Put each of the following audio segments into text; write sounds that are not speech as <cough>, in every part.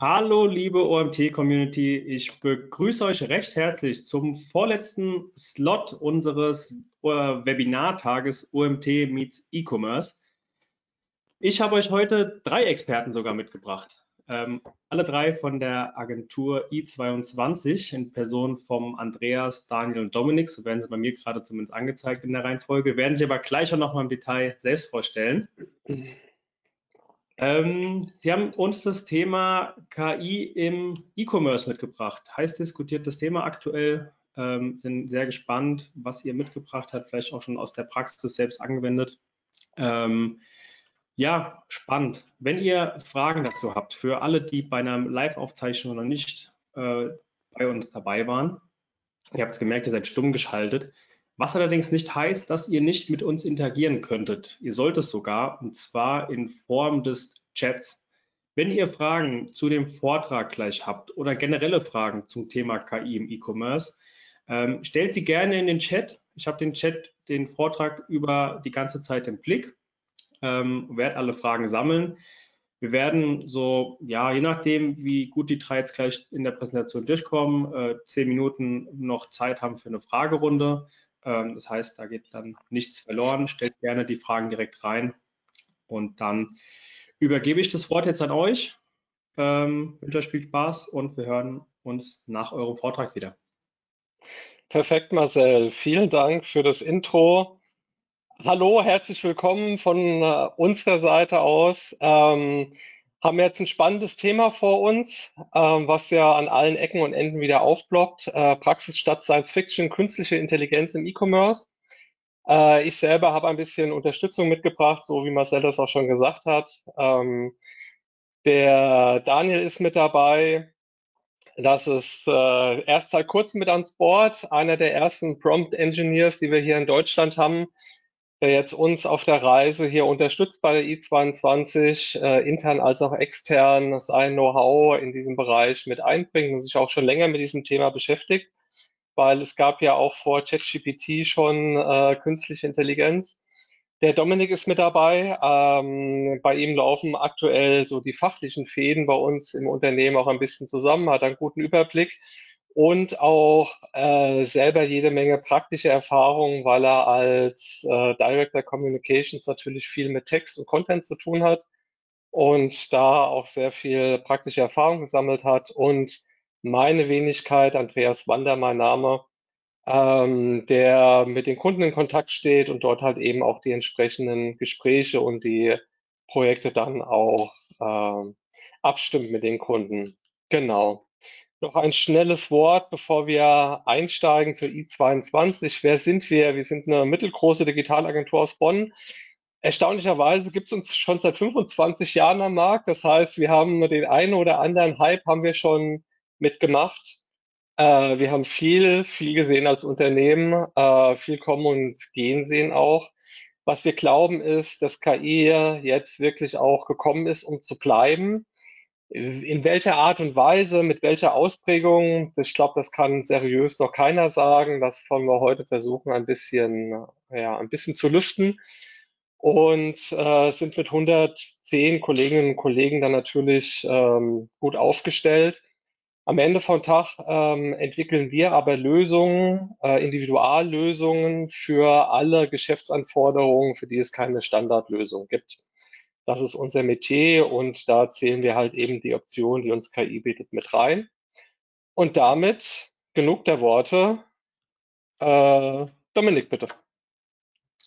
Hallo, liebe OMT-Community. Ich begrüße euch recht herzlich zum vorletzten Slot unseres äh, Webinartages OMT meets E-Commerce. Ich habe euch heute drei Experten sogar mitgebracht. Ähm, alle drei von der Agentur I22 in Person vom Andreas, Daniel und Dominik. So werden sie bei mir gerade zumindest angezeigt in der Reihenfolge. Werden sie aber gleich auch noch mal im Detail selbst vorstellen. Ähm, Sie haben uns das Thema KI im E-Commerce mitgebracht. Heiß diskutiertes Thema aktuell. Ähm, sind sehr gespannt, was ihr mitgebracht habt, vielleicht auch schon aus der Praxis selbst angewendet. Ähm, ja, spannend. Wenn ihr Fragen dazu habt, für alle, die bei einer Live-Aufzeichnung noch nicht äh, bei uns dabei waren, ihr habt es gemerkt, ihr seid stumm geschaltet, was allerdings nicht heißt, dass ihr nicht mit uns interagieren könntet. Ihr sollt es sogar, und zwar in Form des Chats. Wenn ihr Fragen zu dem Vortrag gleich habt oder generelle Fragen zum Thema KI im E-Commerce, ähm, stellt sie gerne in den Chat. Ich habe den Chat, den Vortrag über die ganze Zeit im Blick, ähm, werde alle Fragen sammeln. Wir werden so, ja, je nachdem, wie gut die drei jetzt gleich in der Präsentation durchkommen, äh, zehn Minuten noch Zeit haben für eine Fragerunde. Ähm, das heißt, da geht dann nichts verloren. Stellt gerne die Fragen direkt rein und dann übergebe ich das Wort jetzt an euch. Ähm, wünsche euch viel Spaß und wir hören uns nach eurem Vortrag wieder. Perfekt, Marcel. Vielen Dank für das Intro. Hallo, herzlich willkommen von äh, unserer Seite aus. Ähm, haben jetzt ein spannendes Thema vor uns, ähm, was ja an allen Ecken und Enden wieder aufblockt. Äh, Praxis statt Science Fiction, künstliche Intelligenz im E-Commerce. Äh, ich selber habe ein bisschen Unterstützung mitgebracht, so wie Marcel das auch schon gesagt hat. Ähm, der Daniel ist mit dabei. Das ist äh, erst seit kurzem mit ans Board, einer der ersten Prompt Engineers, die wir hier in Deutschland haben der jetzt uns auf der Reise hier unterstützt bei der I22, äh, intern als auch extern, sein Know-how in diesem Bereich mit einbringt und sich auch schon länger mit diesem Thema beschäftigt, weil es gab ja auch vor ChatGPT schon äh, künstliche Intelligenz. Der Dominik ist mit dabei. Ähm, bei ihm laufen aktuell so die fachlichen Fäden bei uns im Unternehmen auch ein bisschen zusammen, hat einen guten Überblick und auch äh, selber jede Menge praktische Erfahrungen, weil er als äh, Director Communications natürlich viel mit Text und Content zu tun hat und da auch sehr viel praktische Erfahrung gesammelt hat. Und meine Wenigkeit, Andreas Wander, mein Name, ähm, der mit den Kunden in Kontakt steht und dort halt eben auch die entsprechenden Gespräche und die Projekte dann auch äh, abstimmt mit den Kunden. Genau. Noch ein schnelles Wort, bevor wir einsteigen zur I22. Wer sind wir? Wir sind eine mittelgroße Digitalagentur aus Bonn. Erstaunlicherweise gibt es uns schon seit 25 Jahren am Markt. Das heißt, wir haben den einen oder anderen Hype haben wir schon mitgemacht. Äh, wir haben viel, viel gesehen als Unternehmen, äh, viel kommen und gehen sehen auch. Was wir glauben ist, dass KI jetzt wirklich auch gekommen ist, um zu bleiben in welcher Art und Weise, mit welcher Ausprägung, ich glaube, das kann seriös noch keiner sagen. Das wollen wir heute versuchen, ein bisschen, ja, ein bisschen zu lüften. Und äh, sind mit 110 Kolleginnen und Kollegen dann natürlich ähm, gut aufgestellt. Am Ende vom Tag ähm, entwickeln wir aber Lösungen, äh, Individuallösungen für alle Geschäftsanforderungen, für die es keine Standardlösung gibt. Das ist unser Metier und da zählen wir halt eben die Optionen, die uns KI bietet, mit rein. Und damit genug der Worte. Äh, Dominik, bitte.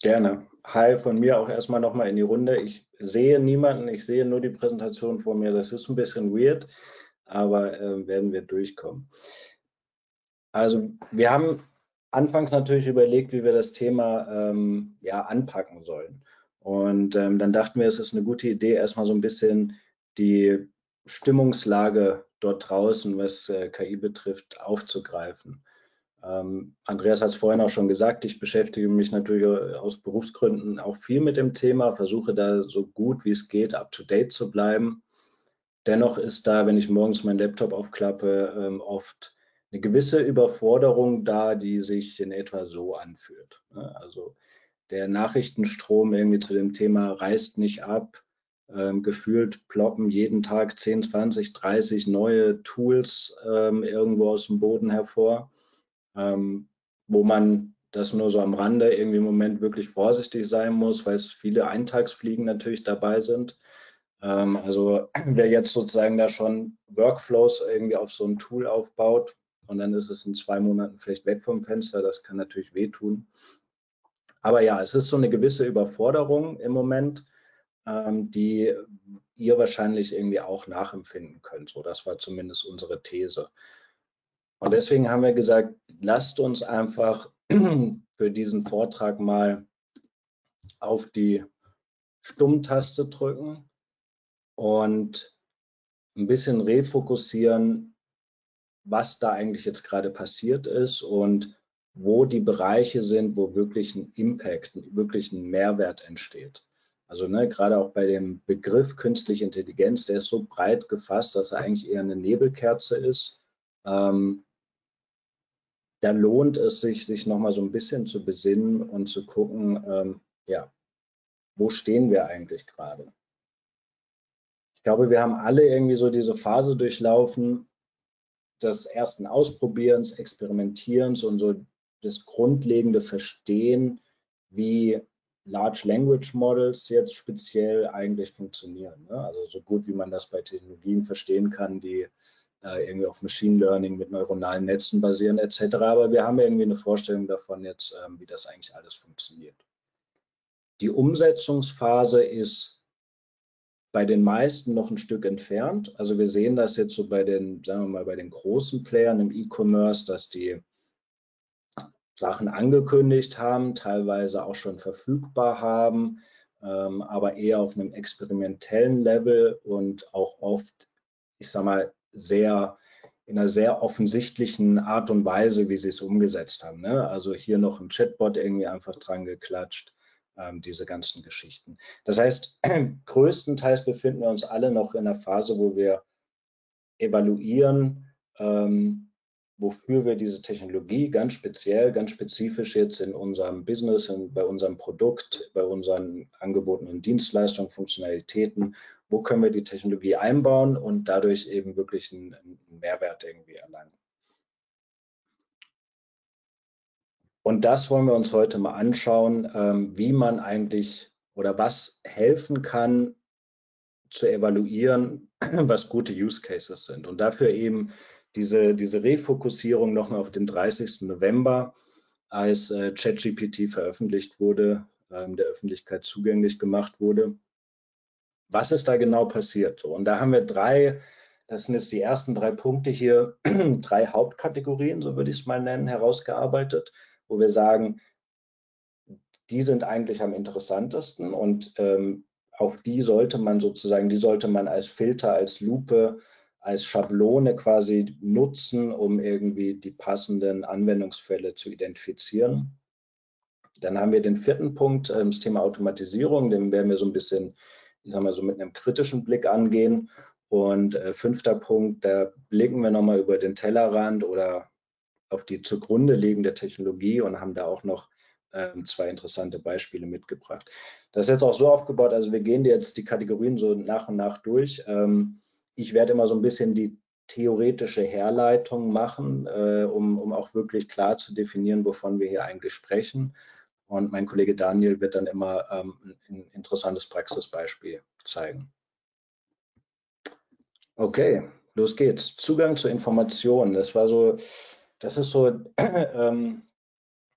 Gerne. Hi, von mir auch erstmal nochmal in die Runde. Ich sehe niemanden, ich sehe nur die Präsentation vor mir. Das ist ein bisschen weird, aber äh, werden wir durchkommen. Also wir haben anfangs natürlich überlegt, wie wir das Thema ähm, ja, anpacken sollen. Und ähm, dann dachten wir, es ist eine gute Idee, erstmal so ein bisschen die Stimmungslage dort draußen, was äh, KI betrifft, aufzugreifen. Ähm, Andreas hat es vorhin auch schon gesagt, ich beschäftige mich natürlich aus Berufsgründen auch viel mit dem Thema, versuche da so gut wie es geht, up-to-date zu bleiben. Dennoch ist da, wenn ich morgens meinen Laptop aufklappe, ähm, oft eine gewisse Überforderung da, die sich in etwa so anfühlt. Ne? Also der Nachrichtenstrom irgendwie zu dem Thema reißt nicht ab. Ähm, gefühlt ploppen jeden Tag 10, 20, 30 neue Tools ähm, irgendwo aus dem Boden hervor, ähm, wo man das nur so am Rande irgendwie im Moment wirklich vorsichtig sein muss, weil es viele Eintagsfliegen natürlich dabei sind. Ähm, also <clears throat> wer jetzt sozusagen da schon Workflows irgendwie auf so ein Tool aufbaut und dann ist es in zwei Monaten vielleicht weg vom Fenster, das kann natürlich wehtun. Aber ja, es ist so eine gewisse Überforderung im Moment ähm, die ihr wahrscheinlich irgendwie auch nachempfinden könnt. So, das war zumindest unsere These. Und deswegen haben wir gesagt, lasst uns einfach <clears throat> für diesen Vortrag mal auf die Stummtaste drücken und ein bisschen refokussieren, was da eigentlich jetzt gerade passiert ist und wo die Bereiche sind, wo wirklich ein Impact, wirklich ein Mehrwert entsteht. Also ne, gerade auch bei dem Begriff künstliche Intelligenz, der ist so breit gefasst, dass er eigentlich eher eine Nebelkerze ist. Ähm, da lohnt es sich, sich nochmal so ein bisschen zu besinnen und zu gucken, ähm, ja, wo stehen wir eigentlich gerade? Ich glaube, wir haben alle irgendwie so diese Phase durchlaufen des ersten Ausprobierens, Experimentierens und so das grundlegende Verstehen, wie Large Language Models jetzt speziell eigentlich funktionieren. Ne? Also so gut wie man das bei Technologien verstehen kann, die äh, irgendwie auf Machine Learning mit neuronalen Netzen basieren etc. Aber wir haben irgendwie eine Vorstellung davon jetzt, ähm, wie das eigentlich alles funktioniert. Die Umsetzungsphase ist bei den meisten noch ein Stück entfernt. Also wir sehen das jetzt so bei den, sagen wir mal, bei den großen Playern im E-Commerce, dass die Sachen angekündigt haben, teilweise auch schon verfügbar haben, ähm, aber eher auf einem experimentellen Level und auch oft, ich sag mal, sehr in einer sehr offensichtlichen Art und Weise, wie sie es umgesetzt haben. Ne? Also hier noch ein Chatbot irgendwie einfach dran geklatscht, ähm, diese ganzen Geschichten. Das heißt, <clears throat> größtenteils befinden wir uns alle noch in einer Phase, wo wir evaluieren, ähm, wofür wir diese Technologie ganz speziell, ganz spezifisch jetzt in unserem Business, in, bei unserem Produkt, bei unseren Angeboten und Dienstleistungen, Funktionalitäten, wo können wir die Technologie einbauen und dadurch eben wirklich einen, einen Mehrwert irgendwie erlangen. Und das wollen wir uns heute mal anschauen, ähm, wie man eigentlich oder was helfen kann zu evaluieren, <clears throat> was gute Use Cases sind. Und dafür eben diese, diese Refokussierung nochmal auf den 30. November, als äh, ChatGPT veröffentlicht wurde, ähm, der Öffentlichkeit zugänglich gemacht wurde. Was ist da genau passiert? Und da haben wir drei, das sind jetzt die ersten drei Punkte hier, <clears throat> drei Hauptkategorien, so würde ich es mal nennen, herausgearbeitet, wo wir sagen, die sind eigentlich am interessantesten und ähm, auch die sollte man sozusagen, die sollte man als Filter, als Lupe als Schablone quasi nutzen, um irgendwie die passenden Anwendungsfälle zu identifizieren. Dann haben wir den vierten Punkt, äh, das Thema Automatisierung, den werden wir so ein bisschen, ich sag mal, so mit einem kritischen Blick angehen. Und äh, fünfter Punkt, da blicken wir nochmal über den Tellerrand oder auf die zugrunde liegende Technologie und haben da auch noch ähm, zwei interessante Beispiele mitgebracht. Das ist jetzt auch so aufgebaut, also wir gehen jetzt die Kategorien so nach und nach durch. Ähm, ich werde immer so ein bisschen die theoretische Herleitung machen, äh, um, um auch wirklich klar zu definieren, wovon wir hier eigentlich sprechen. Und mein Kollege Daniel wird dann immer ähm, ein interessantes Praxisbeispiel zeigen. Okay, los geht's. Zugang zu Informationen. Das war so, das ist so, <clears throat> ähm,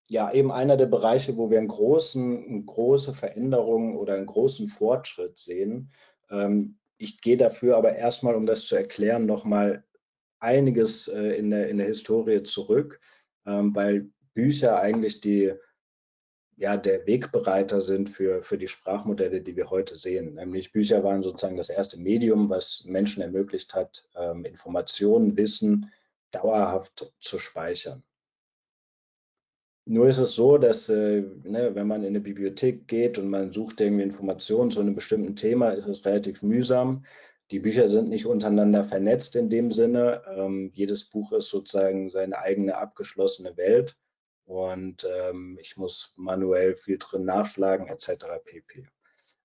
ja, eben einer der Bereiche, wo wir einen großen, eine große Veränderung oder einen großen Fortschritt sehen. Ähm, ich gehe dafür aber erstmal, um das zu erklären, nochmal einiges äh, in, der, in der Historie zurück, ähm, weil Bücher eigentlich die, ja, der Wegbereiter sind für, für die Sprachmodelle, die wir heute sehen. Nämlich Bücher waren sozusagen das erste Medium, was Menschen ermöglicht hat, ähm, Informationen, Wissen dauerhaft zu speichern. Nur ist es so, dass äh, ne, wenn man in eine Bibliothek geht und man sucht irgendwie Informationen zu einem bestimmten Thema, ist es relativ mühsam. Die Bücher sind nicht untereinander vernetzt in dem Sinne. Ähm, jedes Buch ist sozusagen seine eigene abgeschlossene Welt und ähm, ich muss manuell viel drin nachschlagen etc. pp.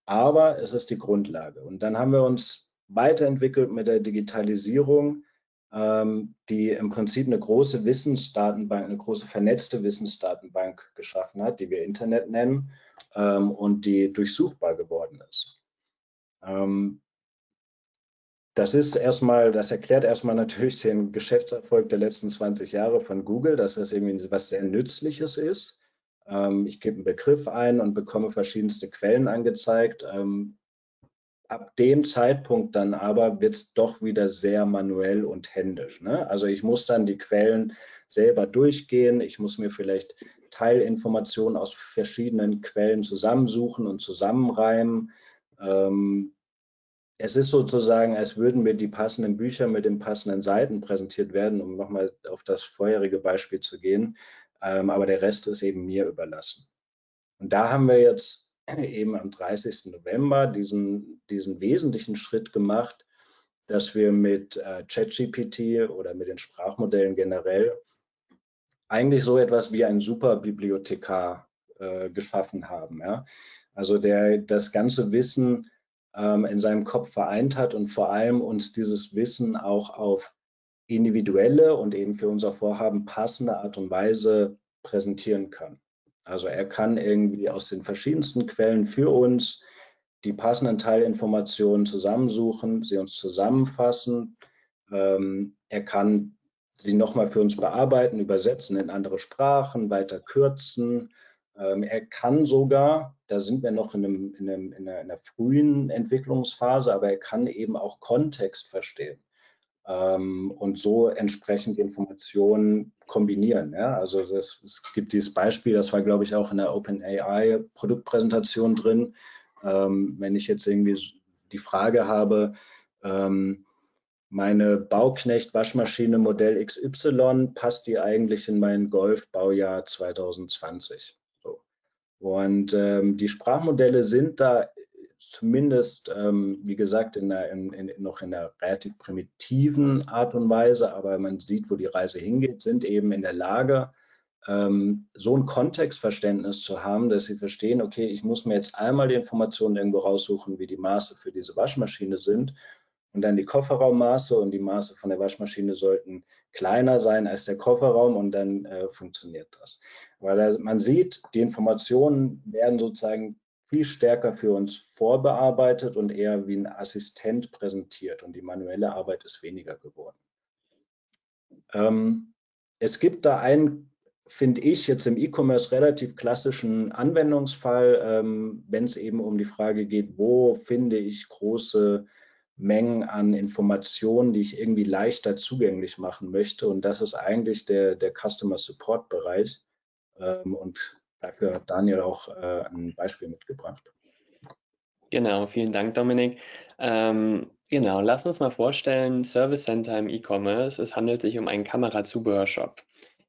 aber es ist die Grundlage. Und dann haben wir uns weiterentwickelt mit der Digitalisierung, die im Prinzip eine große Wissensdatenbank, eine große vernetzte Wissensdatenbank geschaffen hat, die wir Internet nennen ähm, und die durchsuchbar geworden ist. Ähm, das ist erstmal, das erklärt erstmal natürlich <laughs> den Geschäftserfolg der letzten 20 Jahre von Google, dass das irgendwie was sehr Nützliches ist. Ähm, ich gebe einen Begriff ein und bekomme verschiedenste Quellen angezeigt. Ab dem Zeitpunkt dann aber wird es doch wieder sehr manuell und händisch. Ne? Also ich muss dann die Quellen selber durchgehen. Ich muss mir vielleicht Teilinformationen aus verschiedenen Quellen zusammensuchen und zusammenreimen. Ähm, es ist sozusagen, als würden mir die passenden Bücher mit den passenden Seiten präsentiert werden, um nochmal auf das vorherige Beispiel zu gehen. Ähm, aber der Rest ist eben mir überlassen. Und da haben wir jetzt eben am 30. November diesen, diesen wesentlichen Schritt gemacht, dass wir mit äh, ChatGPT oder mit den Sprachmodellen generell eigentlich so etwas wie ein Superbibliothekar äh, geschaffen haben. Ja? Also der das ganze Wissen ähm, in seinem Kopf vereint hat und vor allem uns dieses Wissen auch auf individuelle und eben für unser Vorhaben passende Art und Weise präsentieren kann. Also er kann irgendwie aus den verschiedensten Quellen für uns die passenden Teilinformationen zusammensuchen, sie uns zusammenfassen. Ähm, er kann sie nochmal für uns bearbeiten, übersetzen in andere Sprachen, weiter kürzen ähm, er kann sogar, da sind wir noch in, einem, in, einem, in, einer, in, einer, frühen Entwicklungsphase, aber er kann eben auch Kontext verstehen ähm, und so entsprechend Informationen kombinieren. Ja? Also das, es gibt dieses Beispiel, das war, glaube ich, auch in der OpenAI Produktpräsentation drin. Ähm, wenn ich jetzt irgendwie die Frage habe, ähm, meine Bauknecht-Waschmaschine Modell XY, passt die eigentlich in mein Golf-Baujahr 2020? Und ähm, die Sprachmodelle sind da zumindest, ähm, wie gesagt, in der, in, in, noch in einer relativ primitiven Art und Weise, aber man sieht, wo die Reise hingeht, sind eben in der Lage, ähm, so ein Kontextverständnis zu haben, dass sie verstehen, okay, ich muss mir jetzt einmal die Informationen irgendwo raussuchen, wie die Maße für diese Waschmaschine sind und dann die Kofferraummaße und die Maße von der Waschmaschine sollten kleiner sein als der Kofferraum und dann äh, funktioniert das. Weil man sieht, die Informationen werden sozusagen viel stärker für uns vorbearbeitet und eher wie ein Assistent präsentiert und die manuelle Arbeit ist weniger geworden. Ähm, es gibt da einen, finde ich, jetzt im E-Commerce relativ klassischen Anwendungsfall, ähm, wenn es eben um die Frage geht, wo finde ich große Mengen an Informationen, die ich irgendwie leichter zugänglich machen möchte. Und das ist eigentlich der, der Customer Support Bereich. Ähm, und dafür hat Daniel auch äh, ein Beispiel mitgebracht. Genau, vielen Dank, Dominik. Ähm, genau, lass uns mal vorstellen, Service Center im E-Commerce. Es handelt sich um einen Kamerazubehörshop.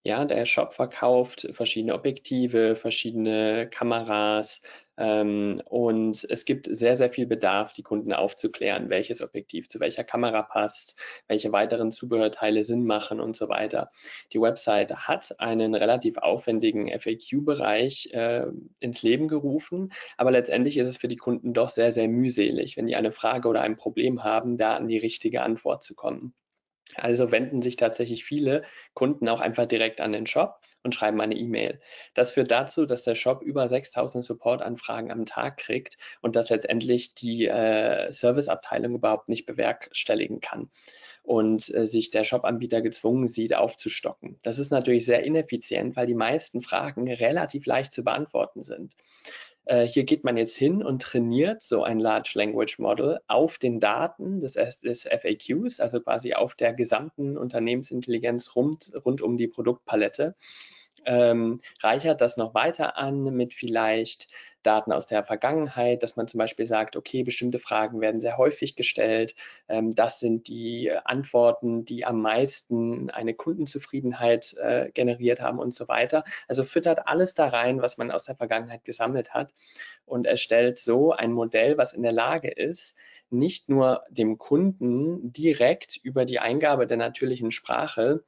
Ja, der Shop verkauft verschiedene Objektive, verschiedene Kameras, und es gibt sehr, sehr viel Bedarf, die Kunden aufzuklären, welches Objektiv zu welcher Kamera passt, welche weiteren Zubehörteile Sinn machen und so weiter. Die Website hat einen relativ aufwendigen FAQ-Bereich äh, ins Leben gerufen, aber letztendlich ist es für die Kunden doch sehr, sehr mühselig, wenn die eine Frage oder ein Problem haben, da an die richtige Antwort zu kommen. Also wenden sich tatsächlich viele Kunden auch einfach direkt an den Shop und schreiben eine E-Mail. Das führt dazu, dass der Shop über 6000 Support-Anfragen am Tag kriegt und das letztendlich die äh, Serviceabteilung überhaupt nicht bewerkstelligen kann und äh, sich der Shop-Anbieter gezwungen sieht, aufzustocken. Das ist natürlich sehr ineffizient, weil die meisten Fragen relativ leicht zu beantworten sind. Äh, hier geht man jetzt hin und trainiert so ein Large Language Model auf den Daten des, des FAQs, also quasi auf der gesamten Unternehmensintelligenz rund, rund um die Produktpalette ähm, reichert das noch weiter an mit vielleicht Daten aus der Vergangenheit, dass man zum Beispiel sagt, okay, bestimmte Fragen werden sehr häufig gestellt. Ähm, das sind die Antworten, die am meisten eine Kundenzufriedenheit äh, generiert haben und so weiter. Also füttert alles da rein, was man aus der Vergangenheit gesammelt hat und erstellt so ein Modell, was in der Lage ist, nicht nur dem Kunden direkt über die Eingabe der natürlichen Sprache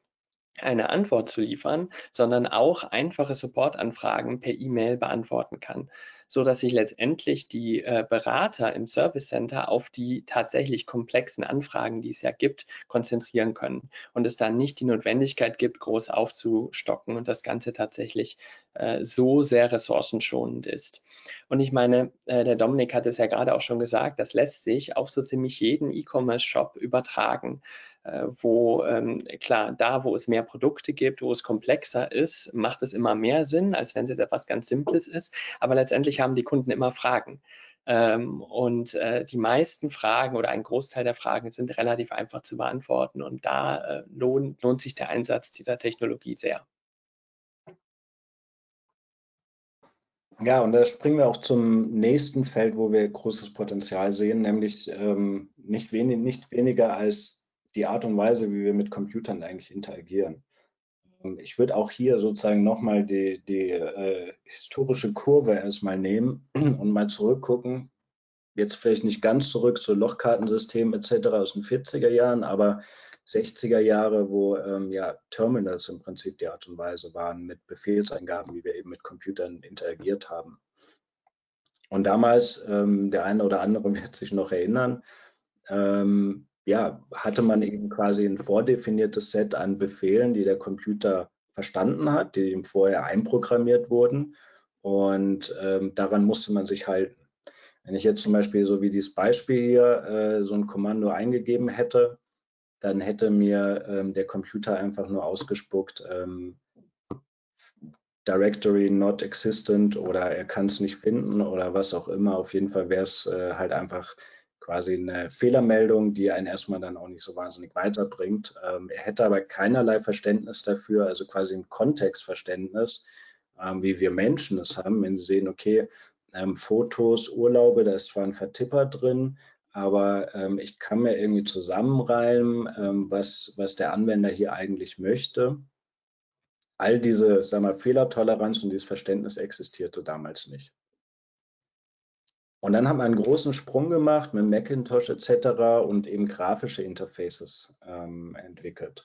eine Antwort zu liefern, sondern auch einfache Supportanfragen per E-Mail beantworten kann so dass sich letztendlich die äh, Berater im Service Center auf die tatsächlich komplexen Anfragen, die es ja gibt, konzentrieren können und es dann nicht die Notwendigkeit gibt, groß aufzustocken und das Ganze tatsächlich äh, so sehr ressourcenschonend ist. Und ich meine, äh, der Dominik hat es ja gerade auch schon gesagt, das lässt sich auf so ziemlich jeden E-Commerce-Shop übertragen. Äh, wo ähm, klar, da wo es mehr Produkte gibt, wo es komplexer ist, macht es immer mehr Sinn, als wenn es jetzt etwas ganz Simples ist. Aber letztendlich haben die Kunden immer Fragen. Ähm, und äh, die meisten Fragen oder ein Großteil der Fragen sind relativ einfach zu beantworten. Und da äh, lohnt, lohnt sich der Einsatz dieser Technologie sehr. Ja, und da springen wir auch zum nächsten Feld, wo wir großes Potenzial sehen, nämlich ähm, nicht, wenig, nicht weniger als die Art und Weise, wie wir mit Computern eigentlich interagieren. Ähm, ich würde auch hier sozusagen nochmal die, die äh, historische Kurve erstmal nehmen <clears throat> und mal zurückgucken. Jetzt vielleicht nicht ganz zurück zu Lochkartensystemen etc. aus den 40er Jahren, aber 60er Jahre, wo ähm, ja Terminals im Prinzip die Art und Weise waren mit Befehlseingaben, wie wir eben mit Computern interagiert haben. Und damals, ähm, der eine oder andere <laughs> wird sich noch erinnern, ähm, ja, hatte man eben quasi ein vordefiniertes Set an Befehlen, die der Computer verstanden hat, die ihm vorher einprogrammiert wurden. Und ähm, daran musste man sich halten. Wenn ich jetzt zum Beispiel so wie dieses Beispiel hier äh, so ein Kommando eingegeben hätte, dann hätte mir ähm, der Computer einfach nur ausgespuckt, ähm, Directory not existent oder er kann es nicht finden oder was auch immer. Auf jeden Fall wäre es äh, halt einfach quasi eine Fehlermeldung, die einen erstmal dann auch nicht so wahnsinnig weiterbringt. Ähm, er hätte aber keinerlei Verständnis dafür, also quasi ein Kontextverständnis, ähm, wie wir Menschen es haben, wenn sie sehen, okay, ähm, Fotos, Urlaube, da ist zwar ein Vertipper drin, aber ähm, ich kann mir irgendwie zusammenreimen, ähm, was, was der Anwender hier eigentlich möchte. All diese, sagen wir, Fehlertoleranz und dieses Verständnis existierte damals nicht. Und dann haben wir einen großen Sprung gemacht mit Macintosh etc. und eben grafische Interfaces ähm, entwickelt.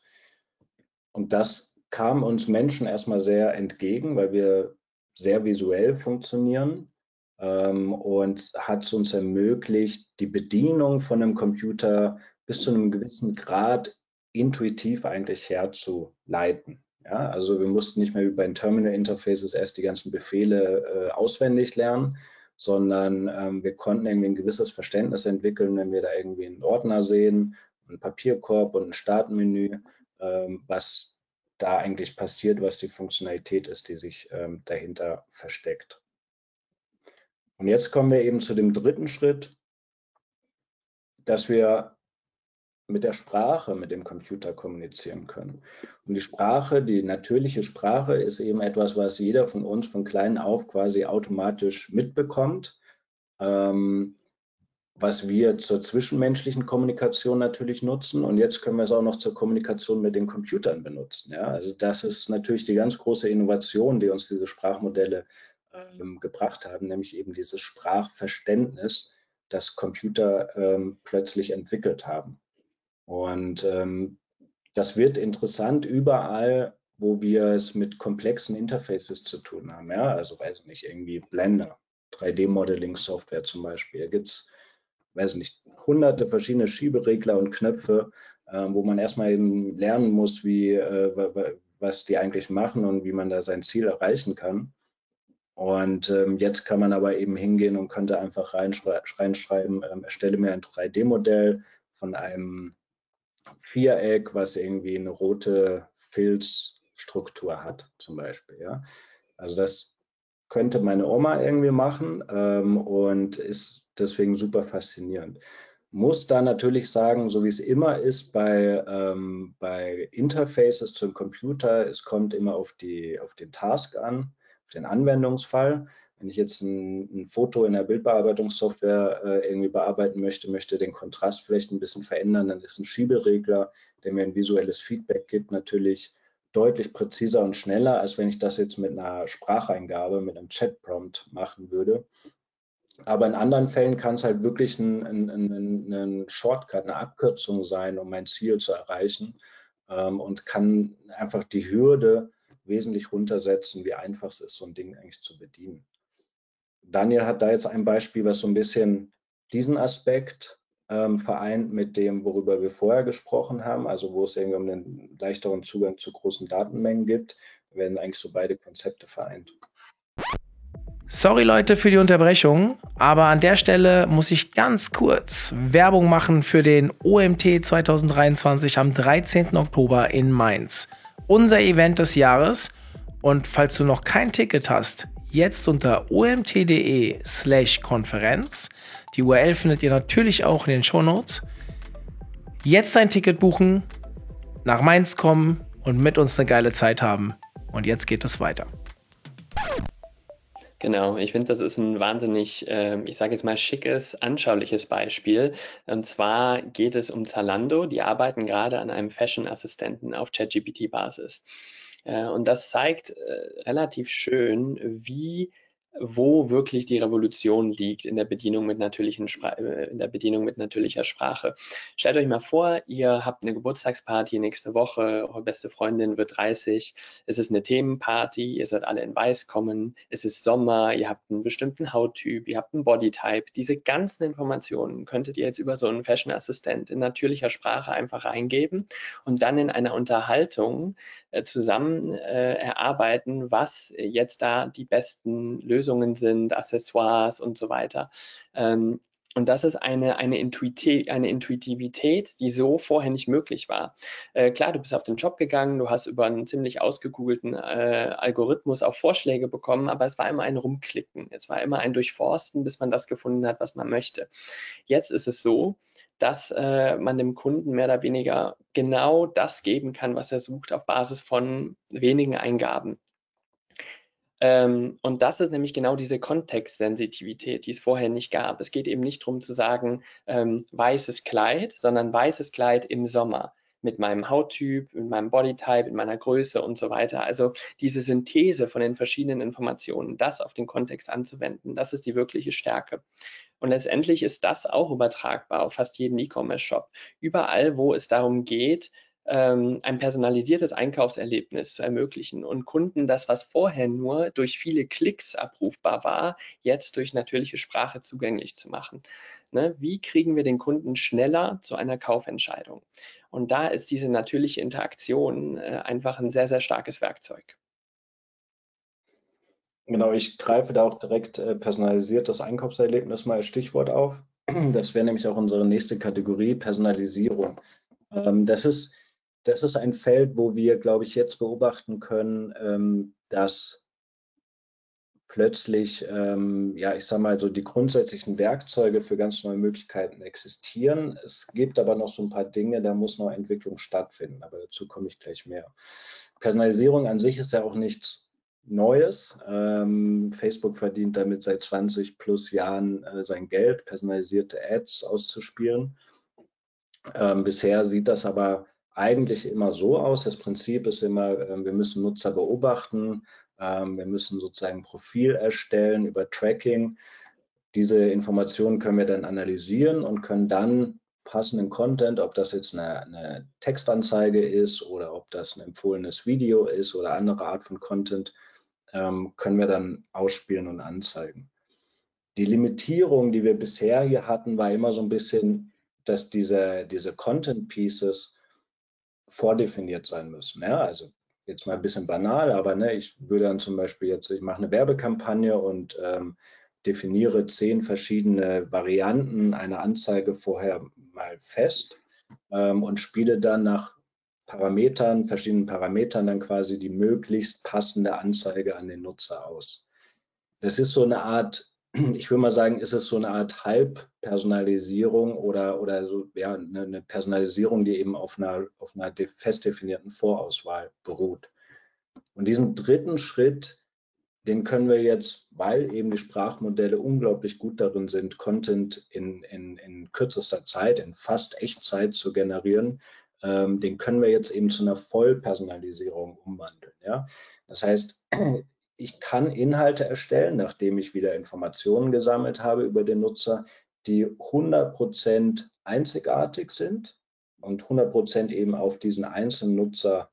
Und das kam uns Menschen erstmal sehr entgegen, weil wir sehr visuell funktionieren ähm, und hat es uns ermöglicht, die Bedienung von einem Computer bis zu einem gewissen Grad intuitiv eigentlich herzuleiten. Ja, also wir mussten nicht mehr über ein Terminal Interfaces erst die ganzen Befehle äh, auswendig lernen, sondern ähm, wir konnten irgendwie ein gewisses Verständnis entwickeln, wenn wir da irgendwie einen Ordner sehen, einen Papierkorb und ein Startmenü, ähm, was da eigentlich passiert, was die Funktionalität ist, die sich ähm, dahinter versteckt. Und jetzt kommen wir eben zu dem dritten Schritt, dass wir mit der Sprache mit dem Computer kommunizieren können. Und die Sprache, die natürliche Sprache, ist eben etwas, was jeder von uns von klein auf quasi automatisch mitbekommt, ähm, was wir zur zwischenmenschlichen Kommunikation natürlich nutzen. Und jetzt können wir es auch noch zur Kommunikation mit den Computern benutzen. Ja? Also das ist natürlich die ganz große Innovation, die uns diese Sprachmodelle ähm, gebracht haben, nämlich eben dieses Sprachverständnis, das Computer ähm, plötzlich entwickelt haben. Und ähm, das wird interessant überall, wo wir es mit komplexen Interfaces zu tun haben. Ja? Also weiß ich nicht, irgendwie Blender, 3D-Modeling-Software zum Beispiel. Da gibt es, weiß ich nicht, hunderte verschiedene Schieberegler und Knöpfe, äh, wo man erstmal eben lernen muss, wie, äh, was die eigentlich machen und wie man da sein Ziel erreichen kann. Und ähm, jetzt kann man aber eben hingehen und könnte einfach reinschreiben, ähm, erstelle mir ein 3D-Modell von einem Viereck, was irgendwie eine rote Filzstruktur hat, zum Beispiel. Ja? Also das könnte meine Oma irgendwie machen ähm, und ist deswegen super faszinierend. Muss da natürlich sagen, so wie es immer ist bei, ähm, bei Interfaces zum Computer, es kommt immer auf, die, auf den Task an, auf den Anwendungsfall. Wenn ich jetzt ein, ein Foto in der Bildbearbeitungssoftware äh, irgendwie bearbeiten möchte, möchte den Kontrast vielleicht ein bisschen verändern, dann ist ein Schieberegler, der mir ein visuelles Feedback gibt, natürlich deutlich präziser und schneller, als wenn ich das jetzt mit einer Spracheingabe, mit einem Chat-Prompt machen würde. Aber in anderen Fällen kann es halt wirklich ein, ein, ein, ein Shortcut, eine Abkürzung sein, um mein Ziel zu erreichen. ähm, und kann einfach die Hürde wesentlich runtersetzen, wie einfach es ist, so ein Ding eigentlich zu bedienen. Daniel hat da jetzt ein Beispiel, was so ein bisschen diesen Aspekt ähm, vereint mit dem, worüber wir vorher gesprochen haben, also wo es irgendwie um einen leichteren Zugang zu großen Datenmengen gibt, werden eigentlich so beide Konzepte vereint. Sorry Leute für die Unterbrechung, aber an der Stelle muss ich ganz kurz Werbung machen für den OMT 2023 am 13. Oktober in Mainz. Unser Event des Jahres. Und falls du noch kein Ticket hast, jetzt unter omt.de slash Konferenz. Die URL findet ihr natürlich auch in den Show Notes. Jetzt ein Ticket buchen, nach Mainz kommen und mit uns eine geile Zeit haben. Und jetzt geht es weiter. Genau, ich finde, das ist ein wahnsinnig, äh, ich sage jetzt mal, schickes, anschauliches Beispiel. Und zwar geht es um Zalando. Die arbeiten gerade an einem Fashion-Assistenten auf ChatGPT-Basis. Äh, und das zeigt äh, relativ schön, wie wo wirklich die Revolution liegt in der Bedienung mit, natürlichen äh, in der Bedienung mit natürlicher Sprache. Stellt euch mal vor, ihr habt eine Geburtstagsparty nächste Woche, eure beste Freundin wird 30, es ist eine Themenparty, ihr sollt alle in weiß kommen, es ist Sommer, ihr habt einen bestimmten Hauttyp, ihr habt einen Bodytype. Diese ganzen Informationen könntet ihr jetzt über so einen Fashion Assistent in natürlicher Sprache einfach eingeben und dann in einer Unterhaltung äh, zusammen äh, erarbeiten, was jetzt da die besten Lösungen sind, Accessoires und so weiter. Ähm, und das ist eine, eine, Intuitivität, eine Intuitivität, die so vorher nicht möglich war. Äh, klar, du bist auf den Job gegangen, du hast über einen ziemlich ausgegoogelten äh, Algorithmus auch Vorschläge bekommen, aber es war immer ein Rumklicken. Es war immer ein Durchforsten, bis man das gefunden hat, was man möchte. Jetzt ist es so, dass äh, man dem Kunden mehr oder weniger genau das geben kann, was er sucht, auf Basis von wenigen Eingaben. Ähm, und das ist nämlich genau diese Kontextsensitivität, die es vorher nicht gab. Es geht eben nicht darum zu sagen, ähm, weißes Kleid, sondern weißes Kleid im Sommer mit meinem Hauttyp, mit meinem Bodytype, mit meiner Größe und so weiter. Also diese Synthese von den verschiedenen Informationen, das auf den Kontext anzuwenden, das ist die wirkliche Stärke. Und letztendlich ist das auch übertragbar auf fast jeden E-Commerce-Shop. Überall, wo es darum geht, ähm, ein personalisiertes Einkaufserlebnis zu ermöglichen und Kunden das, was vorher nur durch viele Klicks abrufbar war, jetzt durch natürliche Sprache zugänglich zu machen. Ne? Wie kriegen wir den Kunden schneller zu einer Kaufentscheidung? Und da ist diese natürliche Interaktion äh, einfach ein sehr, sehr starkes Werkzeug. Genau, ich greife da auch direkt äh, personalisiertes Einkaufserlebnis mal als Stichwort auf. Das wäre nämlich auch unsere nächste Kategorie, Personalisierung. Ähm, das, ist, das ist ein Feld, wo wir, glaube ich, jetzt beobachten können, ähm, dass plötzlich, ähm, ja, ich sage mal so, die grundsätzlichen Werkzeuge für ganz neue Möglichkeiten existieren. Es gibt aber noch so ein paar Dinge, da muss noch Entwicklung stattfinden, aber dazu komme ich gleich mehr. Personalisierung an sich ist ja auch nichts Neues. Ähm, Facebook verdient damit seit 20 plus Jahren äh, sein Geld, personalisierte Ads auszuspielen. Ähm, bisher sieht das aber eigentlich immer so aus. Das Prinzip ist immer, äh, wir müssen Nutzer beobachten, ähm, wir müssen sozusagen ein Profil erstellen über Tracking. Diese Informationen können wir dann analysieren und können dann passenden Content, ob das jetzt eine, eine Textanzeige ist oder ob das ein empfohlenes Video ist oder andere Art von Content, ähm, können wir dann ausspielen und anzeigen. Die Limitierung, die wir bisher hier hatten, war immer so ein bisschen, dass diese, diese Content Pieces vordefiniert sein müssen. Ja? Also jetzt mal ein bisschen banal, aber ne, ich würde dann zum Beispiel jetzt, ich mache eine Werbekampagne und ähm, definiere zehn verschiedene Varianten einer Anzeige vorher mal fest ähm, und spiele dann nach Parametern, verschiedenen Parametern dann quasi die möglichst passende Anzeige an den Nutzer aus. Das ist so eine Art, ich würde mal sagen, ist es so eine Art Halbpersonalisierung oder, oder so, ja, eine, Personalisierung, die eben auf einer, auf einer fest definierten Vorauswahl beruht. Und diesen dritten Schritt, den können wir jetzt, weil eben die Sprachmodelle unglaublich gut darin sind, Content in, in, in kürzester Zeit, in fast Echtzeit zu generieren, ähm, den können wir jetzt eben zu einer Vollpersonalisierung umwandeln. Ja? Das heißt, ich kann Inhalte erstellen, nachdem ich wieder Informationen gesammelt habe über den Nutzer, die 100% einzigartig sind, und 100 Prozent eben auf diesen einzelnen Nutzer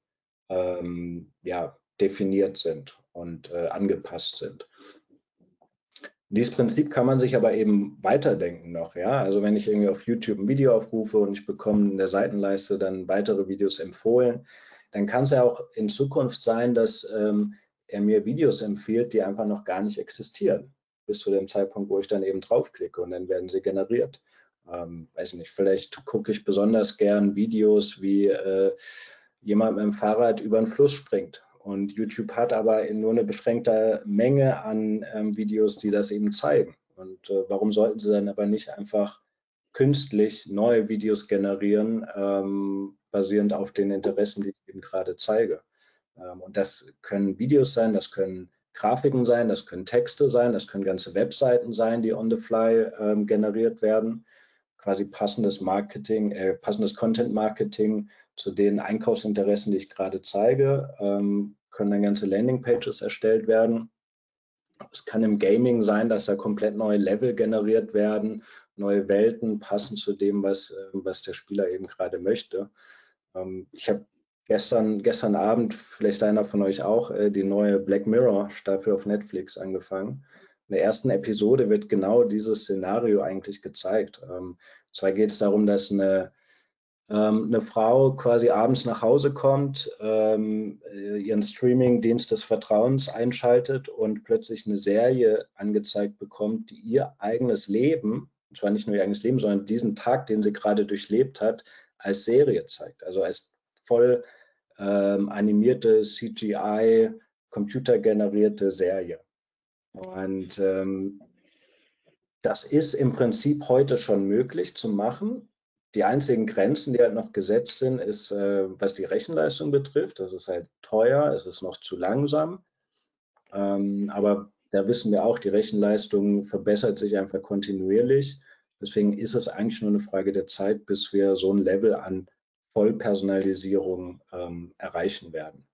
ähm, ja, definiert sind und äh, angepasst sind. Dieses Prinzip kann man sich aber eben weiterdenken noch. Ja? Also wenn ich irgendwie auf YouTube ein Video aufrufe und ich bekomme in der Seitenleiste dann weitere Videos empfohlen, dann kann es ja auch in Zukunft sein, dass ähm, er mir Videos empfiehlt, die einfach noch gar nicht existieren, bis zu dem Zeitpunkt, wo ich dann eben draufklicke und dann werden sie generiert. Ähm, weiß nicht, vielleicht gucke ich besonders gern Videos, wie äh, jemand mit dem Fahrrad über einen Fluss springt und YouTube hat aber nur eine beschränkte Menge an ähm, Videos, die das eben zeigen. Und äh, warum sollten sie dann aber nicht einfach künstlich neue Videos generieren, ähm, basierend auf den Interessen, die ich eben gerade zeige? Ähm, und das können Videos sein, das können Grafiken sein, das können Texte sein, das können ganze Webseiten sein, die on the fly ähm, generiert werden. Quasi passendes Marketing, äh, passendes Content Marketing zu den Einkaufsinteressen, die ich gerade zeige, ähm, können dann ganze Landingpages erstellt werden. Es kann im Gaming sein, dass da komplett neue Level generiert werden, neue Welten passen zu dem, was, äh, was der Spieler eben gerade möchte. Ähm, ich habe gestern, gestern Abend, vielleicht einer von euch auch, äh, die neue Black Mirror Staffel auf Netflix angefangen. In der ersten Episode wird genau dieses Szenario eigentlich gezeigt. Ähm, zwar geht es darum, dass eine ähm, eine Frau quasi abends nach Hause kommt, ähm, äh, ihren Streaming-Dienst des Vertrauens einschaltet und plötzlich eine Serie angezeigt bekommt, die ihr eigenes Leben, und zwar nicht nur ihr eigenes Leben, sondern diesen Tag, den sie gerade durchlebt hat, als Serie zeigt. Also als voll ähm, animierte CGI, computergenerierte Serie. Und ähm, das ist im Prinzip heute schon möglich zu machen. Die einzigen Grenzen, die halt noch gesetzt sind, ist, äh, was die Rechenleistung betrifft. Das ist halt teuer, es ist noch zu langsam. Ähm, aber da wissen wir auch, die Rechenleistung verbessert sich einfach kontinuierlich. Deswegen ist es eigentlich nur eine Frage der Zeit, bis wir so ein Level an Vollpersonalisierung ähm, erreichen werden.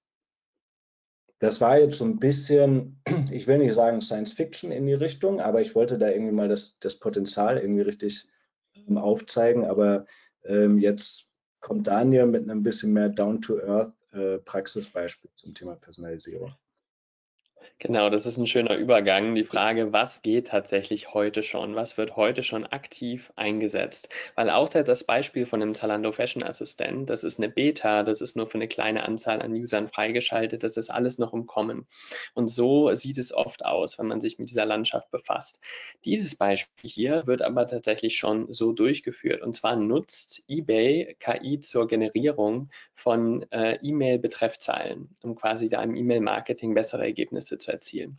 Das war jetzt so ein bisschen, <clears throat> ich will nicht sagen Science Fiction in die Richtung, aber ich wollte da irgendwie mal das, das Potenzial irgendwie richtig ähm, aufzeigen. Aber ähm, jetzt kommt Daniel mit einem bisschen mehr Down-to-Earth äh, Praxisbeispiel zum Thema Personalisierung. Genau, das ist ein schöner Übergang. Die Frage, was geht tatsächlich heute schon? Was wird heute schon aktiv eingesetzt? Weil auch das Beispiel von einem Zalando Fashion Assistent, das ist eine Beta, das ist nur für eine kleine Anzahl an Usern freigeschaltet, das ist alles noch im Kommen. Und so sieht es oft aus, wenn man sich mit dieser Landschaft befasst. Dieses Beispiel hier wird aber tatsächlich schon so durchgeführt. Und zwar nutzt eBay KI zur Generierung von äh, E-Mail-Betreffzeilen, um quasi da im E-Mail-Marketing bessere Ergebnisse zu erzielen.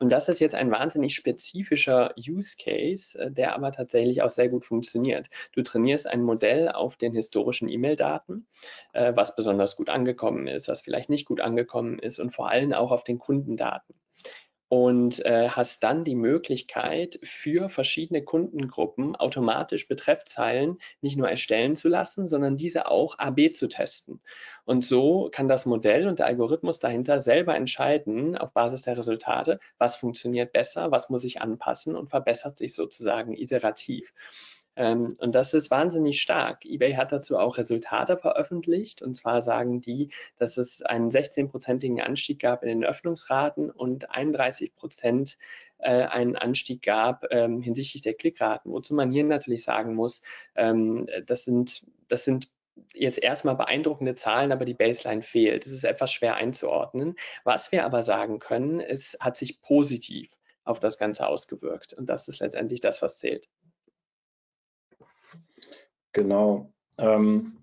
Und das ist jetzt ein wahnsinnig spezifischer Use Case, äh, der aber tatsächlich auch sehr gut funktioniert. Du trainierst ein Modell auf den historischen E-Mail-Daten, äh, was besonders gut angekommen ist, was vielleicht nicht gut angekommen ist und vor allem auch auf den Kundendaten und äh, hast dann die Möglichkeit, für verschiedene Kundengruppen automatisch Betreffzeilen nicht nur erstellen zu lassen, sondern diese auch AB zu testen. Und so kann das Modell und der Algorithmus dahinter selber entscheiden, auf Basis der Resultate, was funktioniert besser, was muss ich anpassen und verbessert sich sozusagen iterativ. Ähm, und das ist wahnsinnig stark. eBay hat dazu auch Resultate veröffentlicht. Und zwar sagen die, dass es einen 16-prozentigen Anstieg gab in den Öffnungsraten und 31 Prozent äh, einen Anstieg gab ähm, hinsichtlich der Klickraten. Wozu man hier natürlich sagen muss, ähm, das sind, das sind jetzt erstmal beeindruckende Zahlen, aber die Baseline fehlt. Es ist etwas schwer einzuordnen. Was wir aber sagen können, es hat sich positiv auf das Ganze ausgewirkt. Und das ist letztendlich das, was zählt. Genau. Ähm,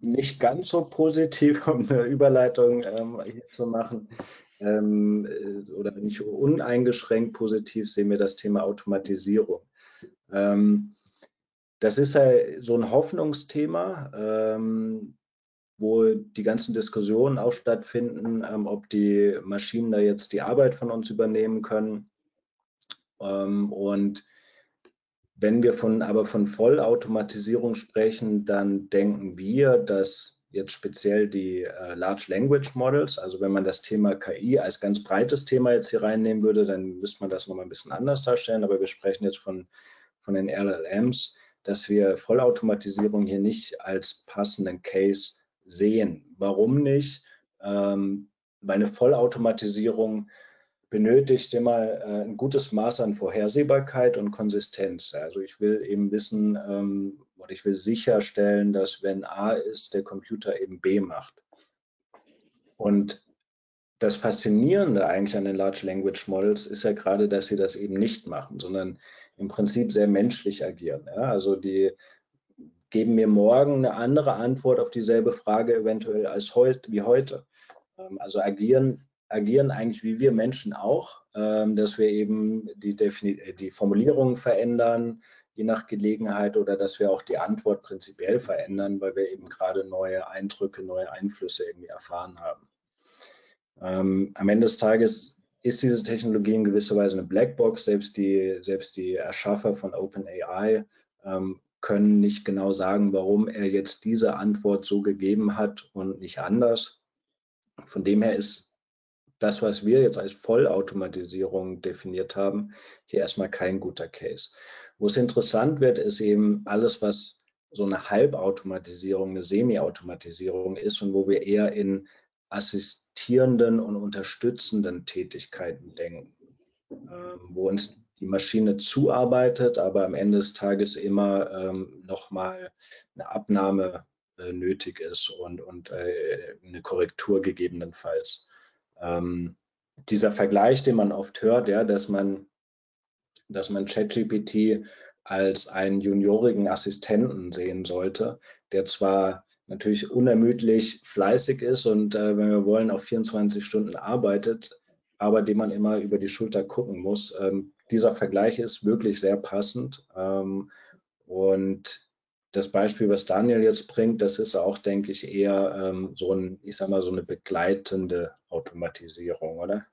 nicht ganz so positiv, <laughs> um eine Überleitung ähm, hier zu machen, ähm, äh, oder nicht uneingeschränkt positiv sehen wir das Thema Automatisierung. Ähm, das ist ja so ein Hoffnungsthema, ähm, wo die ganzen Diskussionen auch stattfinden, ähm, ob die Maschinen da jetzt die Arbeit von uns übernehmen können. und wenn wir von, aber von Vollautomatisierung sprechen, dann denken wir, dass jetzt speziell die äh, Large Language Models, also wenn man das Thema KI als ganz breites Thema jetzt hier reinnehmen würde, dann müsste man das nochmal ein bisschen anders darstellen, aber wir sprechen jetzt von, von den LLMs, dass wir Vollautomatisierung hier nicht als passenden Case sehen. Warum nicht? Ähm, weil eine Vollautomatisierung benötigt immer äh, ein gutes Maß an Vorhersehbarkeit und Konsistenz. Also ich will eben wissen ähm, oder ich will sicherstellen, dass wenn A ist, der Computer eben B macht. Und das Faszinierende eigentlich an den Large Language Models ist ja gerade, dass sie das eben nicht machen, sondern im Prinzip sehr menschlich agieren. Ja? Also die geben mir morgen eine andere Antwort auf dieselbe Frage eventuell als heut, wie heute. Ähm, also agieren, agieren eigentlich wie wir Menschen auch, ähm, dass wir eben die, die Formulierungen verändern, je nach Gelegenheit, oder dass wir auch die Antwort prinzipiell verändern, weil wir eben gerade neue Eindrücke, neue Einflüsse irgendwie erfahren haben. Ähm, am Ende des Tages ist diese Technologie in gewisser Weise eine Blackbox. Selbst die, selbst die Erschaffer von OpenAI ähm, können nicht genau sagen, warum er jetzt diese Antwort so gegeben hat und nicht anders. Von dem her ist das, was wir jetzt als Vollautomatisierung definiert haben, hier erstmal kein guter Case. Wo es interessant wird, ist eben alles, was so eine Halbautomatisierung, eine Semi-Automatisierung ist und wo wir eher in assistierenden und unterstützenden Tätigkeiten denken, ähm, wo uns die Maschine zuarbeitet, aber am Ende des Tages immer ähm, nochmal eine Abnahme äh, nötig ist und, und äh, eine Korrektur gegebenenfalls. Ähm, dieser Vergleich, den man oft hört, ja, dass man, dass man ChatGPT als einen juniorigen Assistenten sehen sollte, der zwar natürlich unermüdlich fleißig ist und äh, wenn wir wollen, auch 24 Stunden arbeitet, aber dem man immer über die Schulter gucken muss. Ähm, dieser Vergleich ist wirklich sehr passend. Ähm, und das Beispiel, was Daniel jetzt bringt, das ist auch, denke ich, eher ähm, so ein, ich sag mal, so eine begleitende Automatisierung, oder?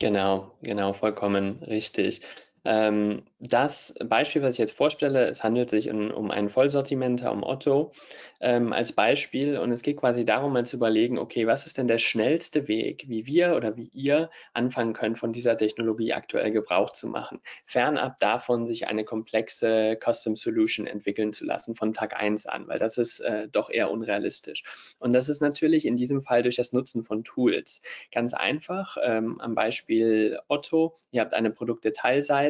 Genau, genau, vollkommen richtig. Ähm, das Beispiel, was ich jetzt vorstelle, es handelt sich um, um einen Vollsortimenter, um Otto ähm, als Beispiel. Und es geht quasi darum, mal zu überlegen, okay, was ist denn der schnellste Weg, wie wir oder wie ihr anfangen könnt, von dieser Technologie aktuell Gebrauch zu machen. Fernab davon, sich eine komplexe Custom Solution entwickeln zu lassen von Tag 1 an, weil das ist äh, doch eher unrealistisch. Und das ist natürlich in diesem Fall durch das Nutzen von Tools. Ganz einfach, ähm, am Beispiel Otto, ihr habt eine Produktdetailseite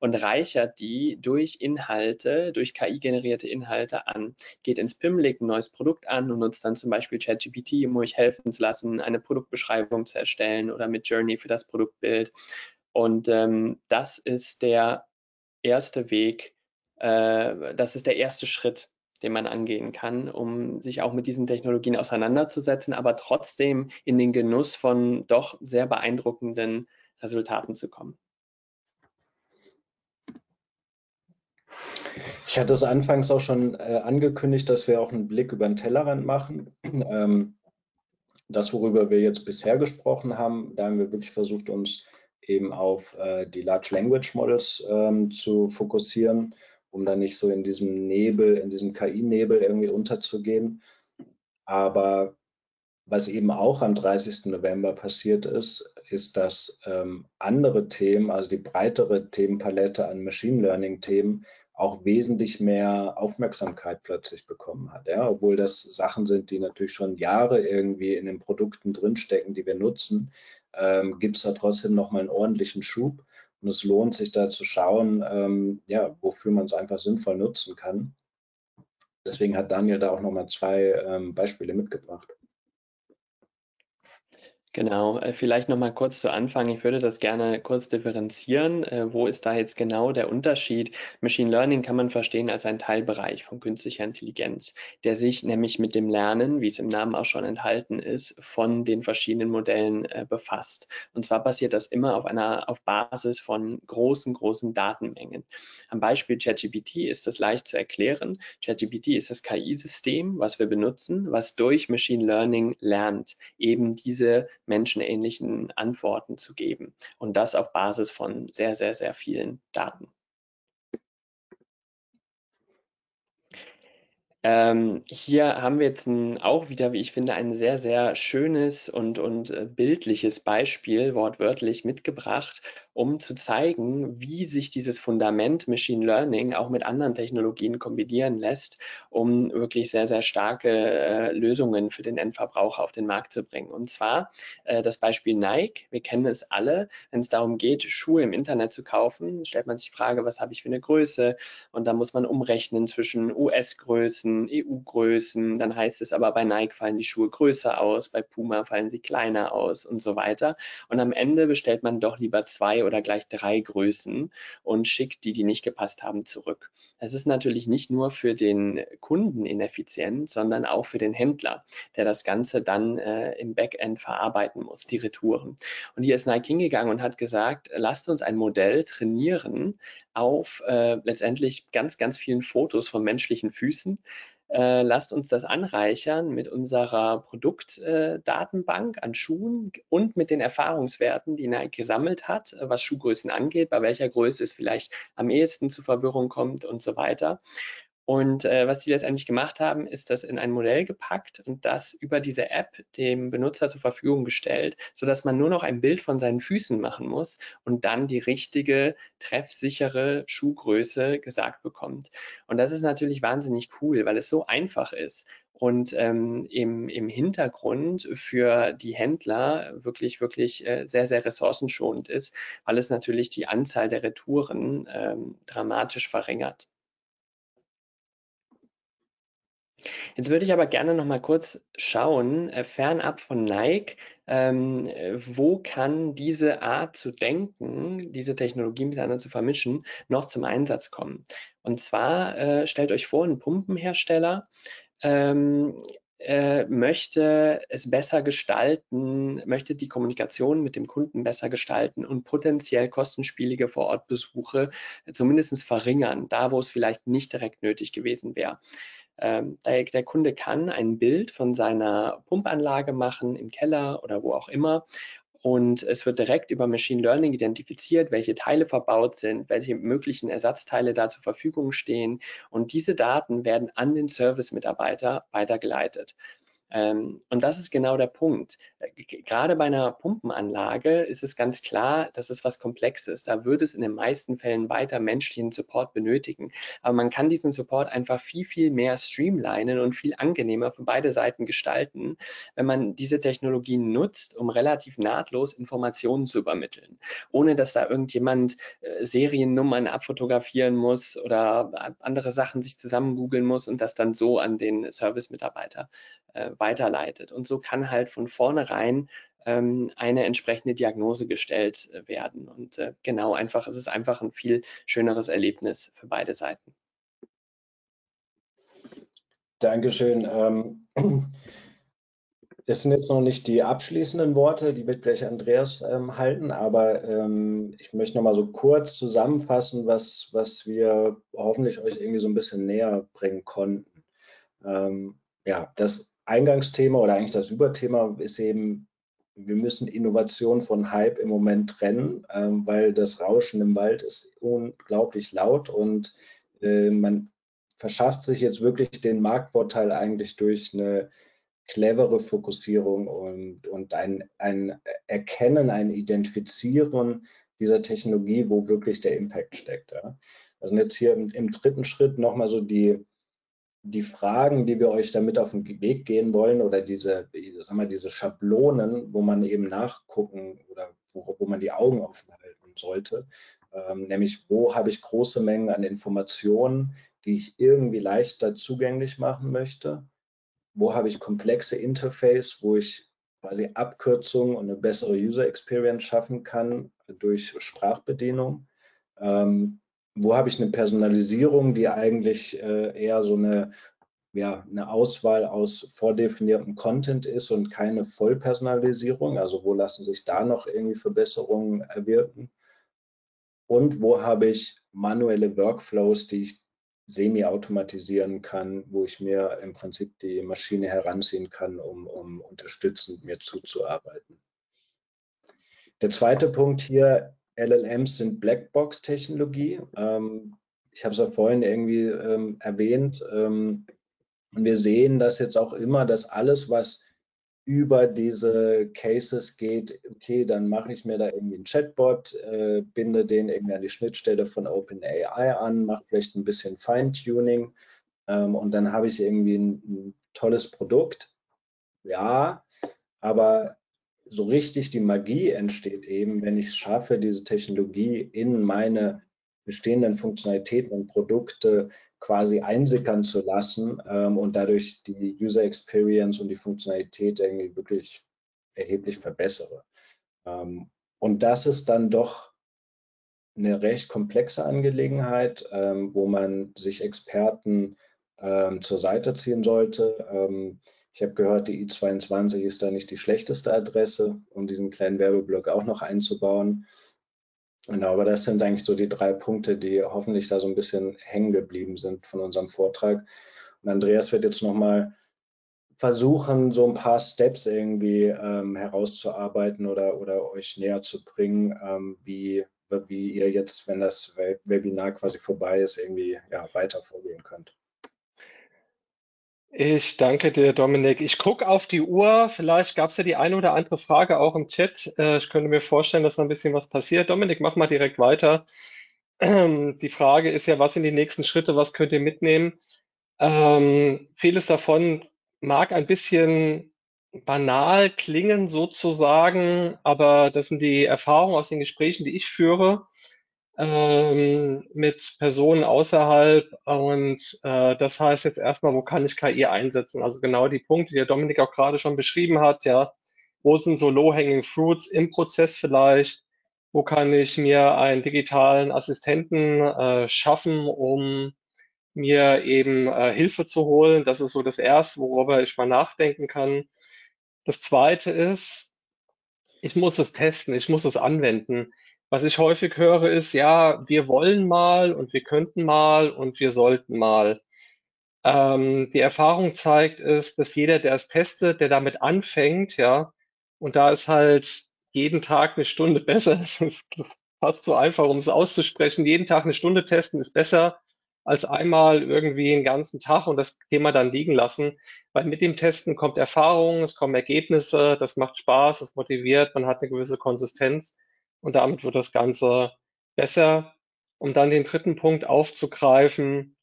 und reichert die durch Inhalte, durch KI-generierte Inhalte an, geht ins PIM legt ein neues Produkt an und nutzt dann zum Beispiel ChatGPT, um euch helfen zu lassen, eine Produktbeschreibung zu erstellen oder mit Journey für das Produktbild. Und ähm, das ist der erste Weg, äh, das ist der erste Schritt, den man angehen kann, um sich auch mit diesen Technologien auseinanderzusetzen, aber trotzdem in den Genuss von doch sehr beeindruckenden Resultaten zu kommen. Ich hatte es anfangs auch schon äh, angekündigt, dass wir auch einen Blick über den Tellerrand machen. <clears throat> Ähm, das, worüber wir jetzt bisher gesprochen haben, da haben wir wirklich versucht, uns eben auf äh, die Large Language Models ähm, zu fokussieren, um dann nicht so in diesem Nebel, in diesem KI-Nebel irgendwie unterzugehen. Aber was eben auch am 30. November passiert ist, ist, dass ähm, andere Themen, also die breitere Themenpalette an Machine Learning-Themen, auch wesentlich mehr Aufmerksamkeit plötzlich bekommen hat. Ja? Obwohl das Sachen sind, die natürlich schon Jahre irgendwie in den Produkten drinstecken, die wir nutzen, ähm, gibt es da trotzdem nochmal einen ordentlichen Schub. Und es lohnt sich da zu schauen, ähm, ja, wofür man es einfach sinnvoll nutzen kann. Deswegen hat Daniel da auch nochmal zwei ähm, Beispiele mitgebracht. Genau, äh, vielleicht noch mal kurz zu Anfang. Ich würde das gerne kurz differenzieren. Äh, wo ist da jetzt genau der Unterschied? Machine Learning kann man verstehen als ein Teilbereich von künstlicher Intelligenz, der sich nämlich mit dem Lernen, wie es im Namen auch schon enthalten ist, von den verschiedenen Modellen äh, befasst. Und zwar passiert das immer auf einer, auf Basis von großen, großen Datenmengen. Am Beispiel ChatGPT ist das leicht zu erklären. ChatGPT ist das KI-System, was wir benutzen, was durch Machine Learning lernt, eben diese menschenähnlichen Antworten zu geben. Und das auf Basis von sehr, sehr, sehr vielen Daten. Ähm, hier haben wir jetzt ein, auch wieder, wie ich finde, ein sehr, sehr schönes und, und äh, bildliches Beispiel, wortwörtlich mitgebracht, um zu zeigen, wie sich dieses Fundament Machine Learning auch mit anderen Technologien kombinieren lässt, um wirklich sehr, sehr starke äh, Lösungen für den Endverbraucher auf den Markt zu bringen. Und zwar äh, das Beispiel Nike. Wir kennen es alle, wenn es darum geht, Schuhe im Internet zu kaufen, stellt man sich die Frage, was habe ich für eine Größe? Und da muss man umrechnen zwischen US-Größen, EU-Größen. Dann heißt es aber, bei Nike fallen die Schuhe größer aus, bei Puma fallen sie kleiner aus und so weiter. Und am Ende bestellt man doch lieber zwei oder gleich drei Größen und schickt die, die nicht gepasst haben, zurück. Das ist natürlich nicht nur für den Kunden ineffizient, sondern auch für den Händler, der das Ganze dann äh, im Backend verarbeiten muss, die Retouren. Und hier ist Nike hingegangen und hat gesagt, lasst uns ein Modell trainieren auf äh, letztendlich ganz, ganz vielen Fotos von menschlichen Füßen, äh, lasst uns das anreichern mit unserer Produktdatenbank äh, an Schuhen und mit den Erfahrungswerten, die Nike gesammelt hat, was Schuhgrößen angeht, bei welcher Größe es vielleicht am ehesten zu Verwirrung kommt und so weiter. Und äh, was die letztendlich gemacht haben, ist das in ein Modell gepackt und das über diese App dem Benutzer zur Verfügung gestellt, sodass man nur noch ein Bild von seinen Füßen machen muss und dann die richtige, treffsichere Schuhgröße gesagt bekommt. Und das ist natürlich wahnsinnig cool, weil es so einfach ist und ähm, im, im Hintergrund für die Händler wirklich, wirklich äh, sehr, sehr ressourcenschonend ist, weil es natürlich die Anzahl der Retouren ähm, dramatisch verringert. Jetzt würde ich aber gerne noch mal kurz schauen, äh, fernab von Nike, ähm, wo kann diese Art zu denken, diese Technologie miteinander zu vermischen, noch zum Einsatz kommen? Und zwar äh, stellt euch vor, ein Pumpenhersteller ähm, äh, möchte es besser gestalten, möchte die Kommunikation mit dem Kunden besser gestalten und potenziell kostenspielige Vorortbesuche zumindest verringern, da wo es vielleicht nicht direkt nötig gewesen wäre. Ähm, der, der, Kunde kann ein Bild von seiner Pumpanlage machen im Keller oder wo auch immer. Und es wird direkt über Machine Learning identifiziert, welche Teile verbaut sind, welche möglichen Ersatzteile da zur Verfügung stehen. Und diese Daten werden an den Service-Mitarbeiter weitergeleitet. Ähm, und das ist genau der Punkt. Äh, gerade bei einer Pumpenanlage ist es ganz klar, dass es was Komplexes. Da würde es in den meisten Fällen weiter menschlichen Support benötigen. Aber man kann diesen Support einfach viel, viel mehr streamlinen und viel angenehmer für beide Seiten gestalten, wenn man diese Technologien nutzt, um relativ nahtlos Informationen zu übermitteln, ohne dass da irgendjemand äh, Seriennummern abfotografieren muss oder andere Sachen sich zusammen googeln muss und das dann so an den Service-Mitarbeiter äh, weiterleitet. Und so kann halt von vornherein ähm, eine entsprechende Diagnose gestellt äh, werden. Und äh, genau einfach, es ist einfach ein viel schöneres Erlebnis für beide Seiten. Dankeschön. Ähm, es sind jetzt noch nicht die abschließenden Worte, die wird gleich Andreas ähm, halten, aber ähm, ich möchte noch mal so kurz zusammenfassen, was, was wir hoffentlich euch irgendwie so ein bisschen näher bringen konnten. Ähm, ja, das Eingangsthema oder eigentlich das Überthema ist eben, wir müssen Innovation von Hype im Moment trennen, ähm, weil das Rauschen im Wald ist unglaublich laut und äh, man verschafft sich jetzt wirklich den Marktvorteil eigentlich durch eine clevere Fokussierung und, und ein, ein Erkennen, ein Identifizieren dieser Technologie, wo wirklich der Impact steckt. Ja. Also jetzt hier im, im dritten Schritt nochmal so die, die Fragen, die wir euch damit auf den Weg gehen wollen oder diese, sag mal, diese Schablonen, wo man eben nachgucken oder wo, wo man die Augen offen halten sollte, ähm, nämlich wo habe ich große Mengen an Informationen, die ich irgendwie leichter zugänglich machen möchte, wo habe ich komplexe Interface, wo ich quasi Abkürzungen und eine bessere User Experience schaffen kann durch Sprachbedienung. Ähm, wo habe ich eine Personalisierung, die eigentlich äh, eher so eine, ja, eine Auswahl aus vordefiniertem Content ist und keine Vollpersonalisierung. Also wo lassen sich da noch irgendwie Verbesserungen erwirken? Und wo habe ich manuelle Workflows, die ich semi-automatisieren kann, wo ich mir im Prinzip die Maschine heranziehen kann, um, um unterstützend mir zuzuarbeiten. Der zweite Punkt hier LLMs sind Blackbox-Technologie. Ähm, ich habe es ja vorhin irgendwie ähm, erwähnt. Ähm, Und wir sehen das jetzt auch immer, dass alles, was über diese Cases geht, okay, dann mache ich mir da irgendwie einen Chatbot, äh, binde den irgendwie an die Schnittstelle von OpenAI an, mache vielleicht ein bisschen Feintuning ähm, und dann habe ich irgendwie ein, ein tolles Produkt. Ja, aber so richtig die Magie entsteht eben, wenn ich es schaffe, diese Technologie in meine bestehenden Funktionalitäten und Produkte quasi einsickern zu lassen ähm, und dadurch die User Experience und die Funktionalität irgendwie wirklich erheblich verbessere. Ähm, und das ist dann doch eine recht komplexe Angelegenheit, ähm, wo man sich Experten ähm, zur Seite ziehen sollte. Ich habe gehört, die i22 ist da nicht die schlechteste Adresse, um diesen kleinen Werbeblock auch noch einzubauen. Genau, aber das sind eigentlich so die drei Punkte, die hoffentlich da so ein bisschen hängen geblieben sind von unserem Vortrag. Und Andreas wird jetzt nochmal versuchen, so ein paar Steps irgendwie ähm, herauszuarbeiten oder, oder euch näher zu bringen, ähm, wie, wie ihr jetzt, wenn das Webinar quasi vorbei ist, irgendwie ja, weiter vorgehen könnt. Ich danke dir, Dominik. Ich gucke auf die Uhr. Vielleicht gab es ja die eine oder andere Frage auch im Chat. Äh, ich könnte mir vorstellen, dass noch ein bisschen was passiert. Dominik, mach mal direkt weiter. <clears throat> Die Frage ist ja, was sind die nächsten Schritte? Was könnt ihr mitnehmen? Ähm, vieles davon mag ein bisschen banal klingen sozusagen, aber das sind die Erfahrungen aus den Gesprächen, die ich führe ähm, mit Personen außerhalb. Und äh, das heißt jetzt erstmal, wo kann ich KI einsetzen? Also genau die Punkte, die der Dominik auch gerade schon beschrieben hat, ja. Wo sind so low-hanging fruits im Prozess vielleicht? Wo kann ich mir einen digitalen Assistenten äh, schaffen, um mir eben äh, Hilfe zu holen? Das ist so das Erste, worüber ich mal nachdenken kann. Das Zweite ist, ich muss es testen, ich muss es anwenden. Was ich häufig höre, ist, ja, wir wollen mal und wir könnten mal und wir sollten mal. Ähm, die Erfahrung zeigt es, dass jeder, der es testet, der damit anfängt, ja, und da ist halt jeden Tag eine Stunde <laughs> besser, es ist fast so einfach, um es auszusprechen, jeden Tag eine Stunde testen ist besser, als einmal irgendwie einen ganzen Tag und das Thema dann liegen lassen, weil mit dem Testen kommt Erfahrung, es kommen Ergebnisse, das macht Spaß, es motiviert, man hat eine gewisse Konsistenz und damit wird das Ganze besser. Um dann den dritten Punkt aufzugreifen,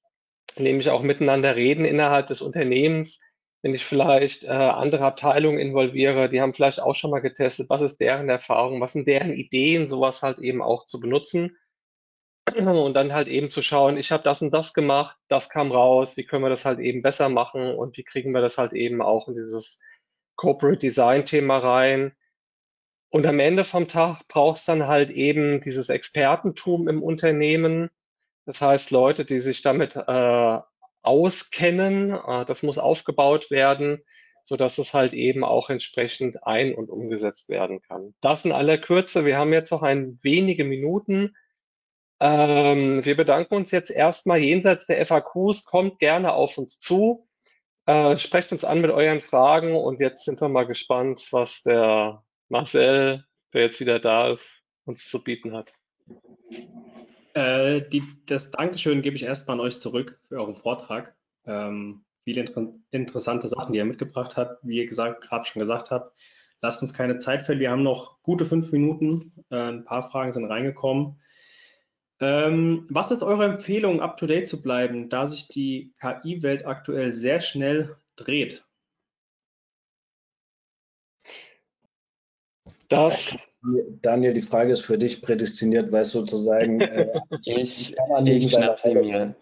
nämlich auch miteinander reden innerhalb des Unternehmens. Wenn ich vielleicht äh, andere Abteilungen involviere, die haben vielleicht auch schon mal getestet, was ist deren Erfahrung, was sind deren Ideen, sowas halt eben auch zu benutzen. Und dann halt eben zu schauen, ich habe das und das gemacht, das kam raus, wie können wir das halt eben besser machen und wie kriegen wir das halt eben auch in dieses Corporate Design Thema rein. Und am Ende vom Tag brauchst dann halt eben dieses Expertentum im Unternehmen. Das heißt, Leute, die sich damit äh, auskennen, äh, das muss aufgebaut werden, so dass es halt eben auch entsprechend ein- und umgesetzt werden kann. Das in aller Kürze. Wir haben jetzt noch ein wenige Minuten. Ähm, wir bedanken uns jetzt erstmal jenseits der FAQs. Kommt gerne auf uns zu. Äh, sprecht uns an mit euren Fragen und jetzt sind wir mal gespannt, was der Marcel, der jetzt wieder da ist, uns zu bieten hat. Äh, die, das Dankeschön gebe ich erstmal an euch zurück für euren Vortrag. Ähm, viele inter interessante Sachen, die er mitgebracht hat. Wie ihr gerade schon gesagt habt, lasst uns keine Zeit verlieren. Wir haben noch gute fünf Minuten. Äh, ein paar Fragen sind reingekommen. Ähm, was ist eure Empfehlung, up-to-date zu bleiben, da sich die KI-Welt aktuell sehr schnell dreht? Das, Daniel, die Frage ist für dich prädestiniert, weil es sozusagen. Äh, <laughs> ich ich schnapp sie mir.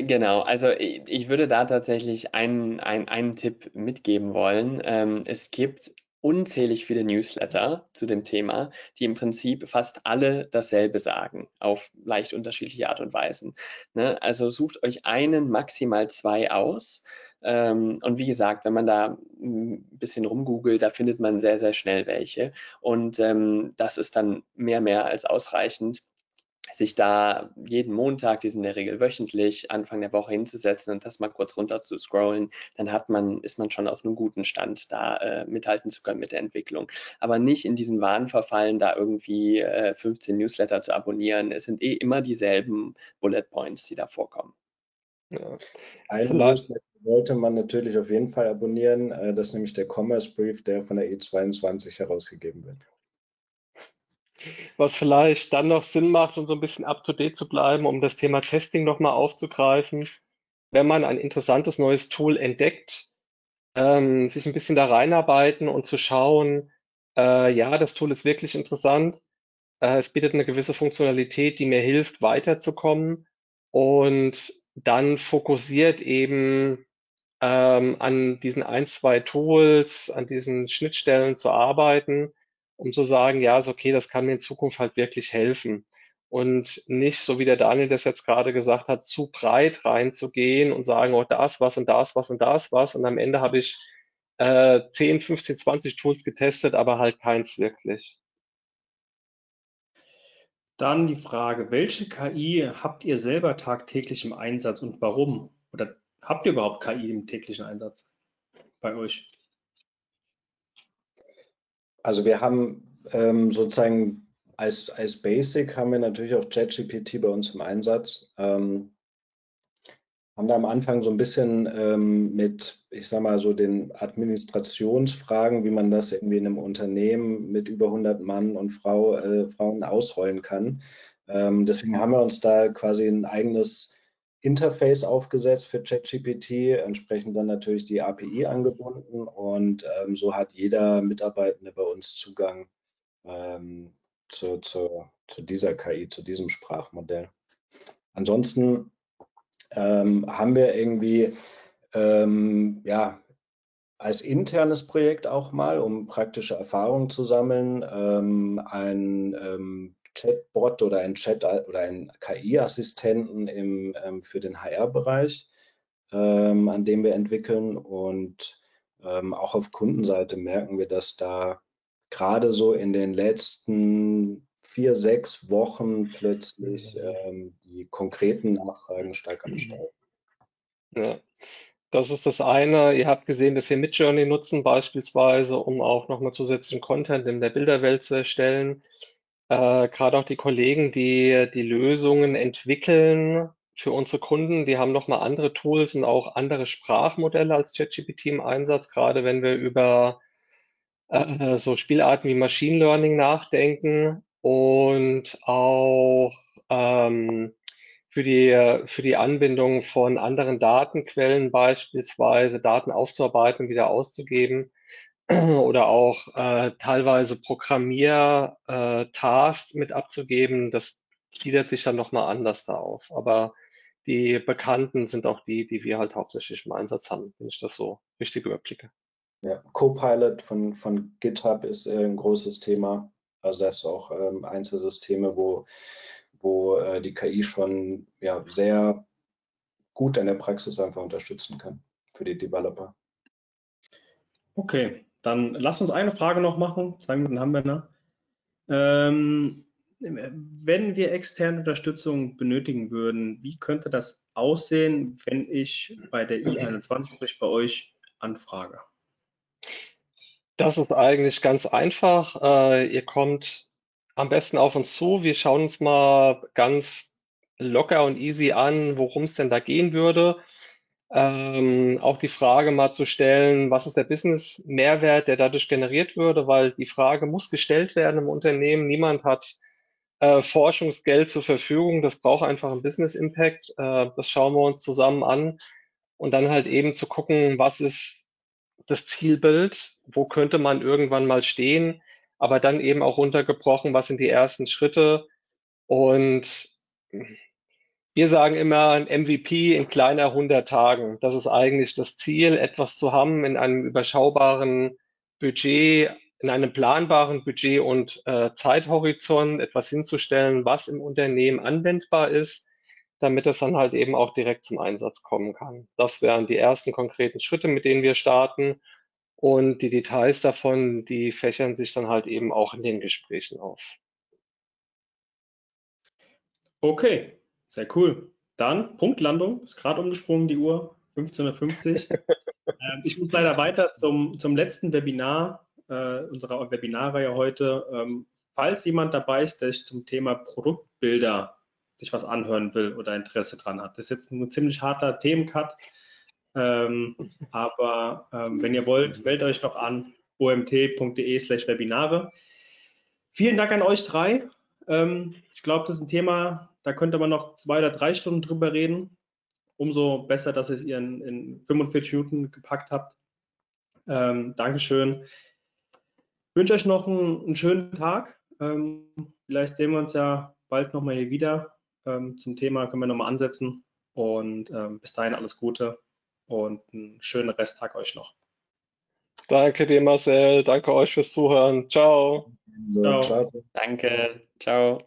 Genau, also ich, ich, würde da tatsächlich einen, einen, einen Tipp mitgeben wollen. Ähm, es gibt unzählig viele Newsletter zu dem Thema, die im Prinzip fast alle dasselbe sagen, auf leicht unterschiedliche Art und Weisen. Ne? Also sucht euch einen, maximal zwei aus und wie gesagt, wenn man da ein bisschen rumgoogelt, da findet man sehr, sehr schnell welche. Und ähm, das ist dann mehr, mehr als ausreichend sich da jeden Montag, die sind in der Regel wöchentlich, Anfang der Woche hinzusetzen und das mal kurz runter zu scrollen, dann hat man, ist man schon auf einem guten Stand, da äh, mithalten zu können mit der Entwicklung. Aber nicht in diesen Wahn verfallen, da irgendwie äh, 15 Newsletter zu abonnieren. Es sind eh immer dieselben Bullet Points, die da vorkommen. Ja. Ein Newsletter sollte man natürlich auf jeden Fall abonnieren. Äh, das ist nämlich der Commerce Brief, der von der E22 herausgegeben wird. Was vielleicht dann noch Sinn macht, um so ein bisschen up-to-date zu bleiben, um das Thema Testing nochmal aufzugreifen. Wenn man ein interessantes neues Tool entdeckt, ähm, sich ein bisschen da reinarbeiten und zu schauen, äh, ja, das Tool ist wirklich interessant. Äh, es bietet eine gewisse Funktionalität, die mir hilft, weiterzukommen und dann fokussiert eben ähm, an diesen ein, zwei Tools, an diesen Schnittstellen zu arbeiten, um zu sagen, ja, ist okay, das kann mir in Zukunft halt wirklich helfen. Und nicht, so wie der Daniel das jetzt gerade gesagt hat, zu breit reinzugehen und sagen, oh, das was und das was und das was. Und am Ende habe ich äh, 10, 15, 20 Tools getestet, aber halt keins wirklich. Dann die Frage, welche KI habt ihr selber tagtäglich im Einsatz und warum? Oder habt ihr überhaupt KI im täglichen Einsatz bei euch? Also wir haben ähm, sozusagen als, als Basic haben wir natürlich auch ChatGPT bei uns im Einsatz. Ähm, haben da am Anfang so ein bisschen ähm, mit, ich sag mal, so den Administrationsfragen, wie man das irgendwie in einem Unternehmen mit über 100 Mann und Frau, äh, Frauen ausrollen kann. Ähm, deswegen haben wir uns da quasi ein eigenes Interface aufgesetzt für ChatGPT, entsprechend dann natürlich die API angebunden und ähm, so hat jeder Mitarbeitende bei uns Zugang ähm, zu, zu, zu dieser KI, zu diesem Sprachmodell. Ansonsten ähm, haben wir irgendwie ähm, ja, als internes Projekt auch mal, um praktische Erfahrungen zu sammeln, ähm, ein ähm, Chatbot oder ein Chat oder ein KI-Assistenten ähm, für den HR-Bereich, ähm, an dem wir entwickeln. Und auch auf Kundenseite merken wir, dass da gerade so in den letzten vier, sechs Wochen plötzlich ähm, die konkreten Nachfragen stark ansteigen. Ja, das ist das eine. Ihr habt gesehen, dass wir Midjourney nutzen, beispielsweise, um auch nochmal zusätzlichen Content in der Bilderwelt zu erstellen. Äh, Gerade auch die Kollegen, die die Lösungen entwickeln für unsere Kunden, die haben nochmal andere Tools und auch andere Sprachmodelle als ChatGPT im Einsatz, gerade wenn wir über äh, so Spielarten wie Machine Learning nachdenken und auch ähm, für die, für die Anbindung von anderen Datenquellen beispielsweise Daten aufzuarbeiten wieder auszugeben <clears throat> oder auch äh, teilweise Programmier-Tasks äh, mit abzugeben, das gliedert sich dann nochmal anders da auf. Aber die bekannten sind auch die, die wir halt hauptsächlich im Einsatz haben, wenn ich das so richtig überblicke. Ja, Copilot von, von GitHub ist äh, ein großes Thema. Also das ist auch ähm, eins der Systeme, wo, wo äh, die KI schon ja, sehr gut in der Praxis einfach unterstützen kann für die Developer. Okay, dann lass uns eine Frage noch machen. Zwei Minuten haben wir noch. Ähm, wenn wir externe Unterstützung benötigen würden, wie könnte das aussehen, wenn ich bei der I21, sprich bei euch, anfrage? Das ist eigentlich ganz einfach. Äh, ihr kommt am besten auf uns zu. Wir schauen uns mal ganz locker und easy an, worum es denn da gehen würde. Ähm, auch die Frage mal zu stellen, was ist der Business-Mehrwert, der dadurch generiert würde, weil die Frage muss gestellt werden im Unternehmen. Niemand hat äh, Forschungsgeld zur Verfügung. Das braucht einfach einen Business-Impact. Äh, das schauen wir uns zusammen an und dann halt eben zu gucken, was ist das Zielbild, wo könnte man irgendwann mal stehen, aber dann eben auch runtergebrochen, was sind die ersten Schritte. Und wir sagen immer ein MVP in kleiner 100 Tagen. Das ist eigentlich das Ziel, etwas zu haben in einem überschaubaren Budget, in einem planbaren Budget und äh, Zeithorizont, etwas hinzustellen, was im Unternehmen anwendbar ist, damit es dann halt eben auch direkt zum Einsatz kommen kann. Das wären die ersten konkreten Schritte, mit denen wir starten. Und die Details davon, die fächern sich dann halt eben auch in den Gesprächen auf. Okay, sehr cool. Dann Punktlandung, ist gerade umgesprungen, die Uhr, 15.50 Uhr. <laughs> ähm, ich muss leider weiter zum, zum letzten Webinar äh, unserer Webinarreihe heute. Ähm, falls jemand dabei ist, der sich zum Thema Produktbilder sich was anhören will oder Interesse dran hat. Das ist jetzt ein ziemlich harter Themencut. Ähm, aber ähm, wenn ihr wollt, meldet euch noch an omt.de slash Webinare. Vielen Dank an euch drei. Ähm, ich glaube, das ist ein Thema, da könnte man noch zwei oder drei Stunden drüber reden. Umso besser, dass ihr es in, in 45 Minuten gepackt habt. Ähm, Dankeschön. Ich wünsche euch noch einen, einen schönen Tag. Ähm, vielleicht sehen wir uns ja bald nochmal hier wieder. Ähm, zum Thema können wir nochmal ansetzen. Und ähm, bis dahin alles Gute und einen schönen Resttag euch noch. Danke dir, Marcel. Danke euch fürs Zuhören. Ciao. Ciao. Ciao. Danke. Ciao.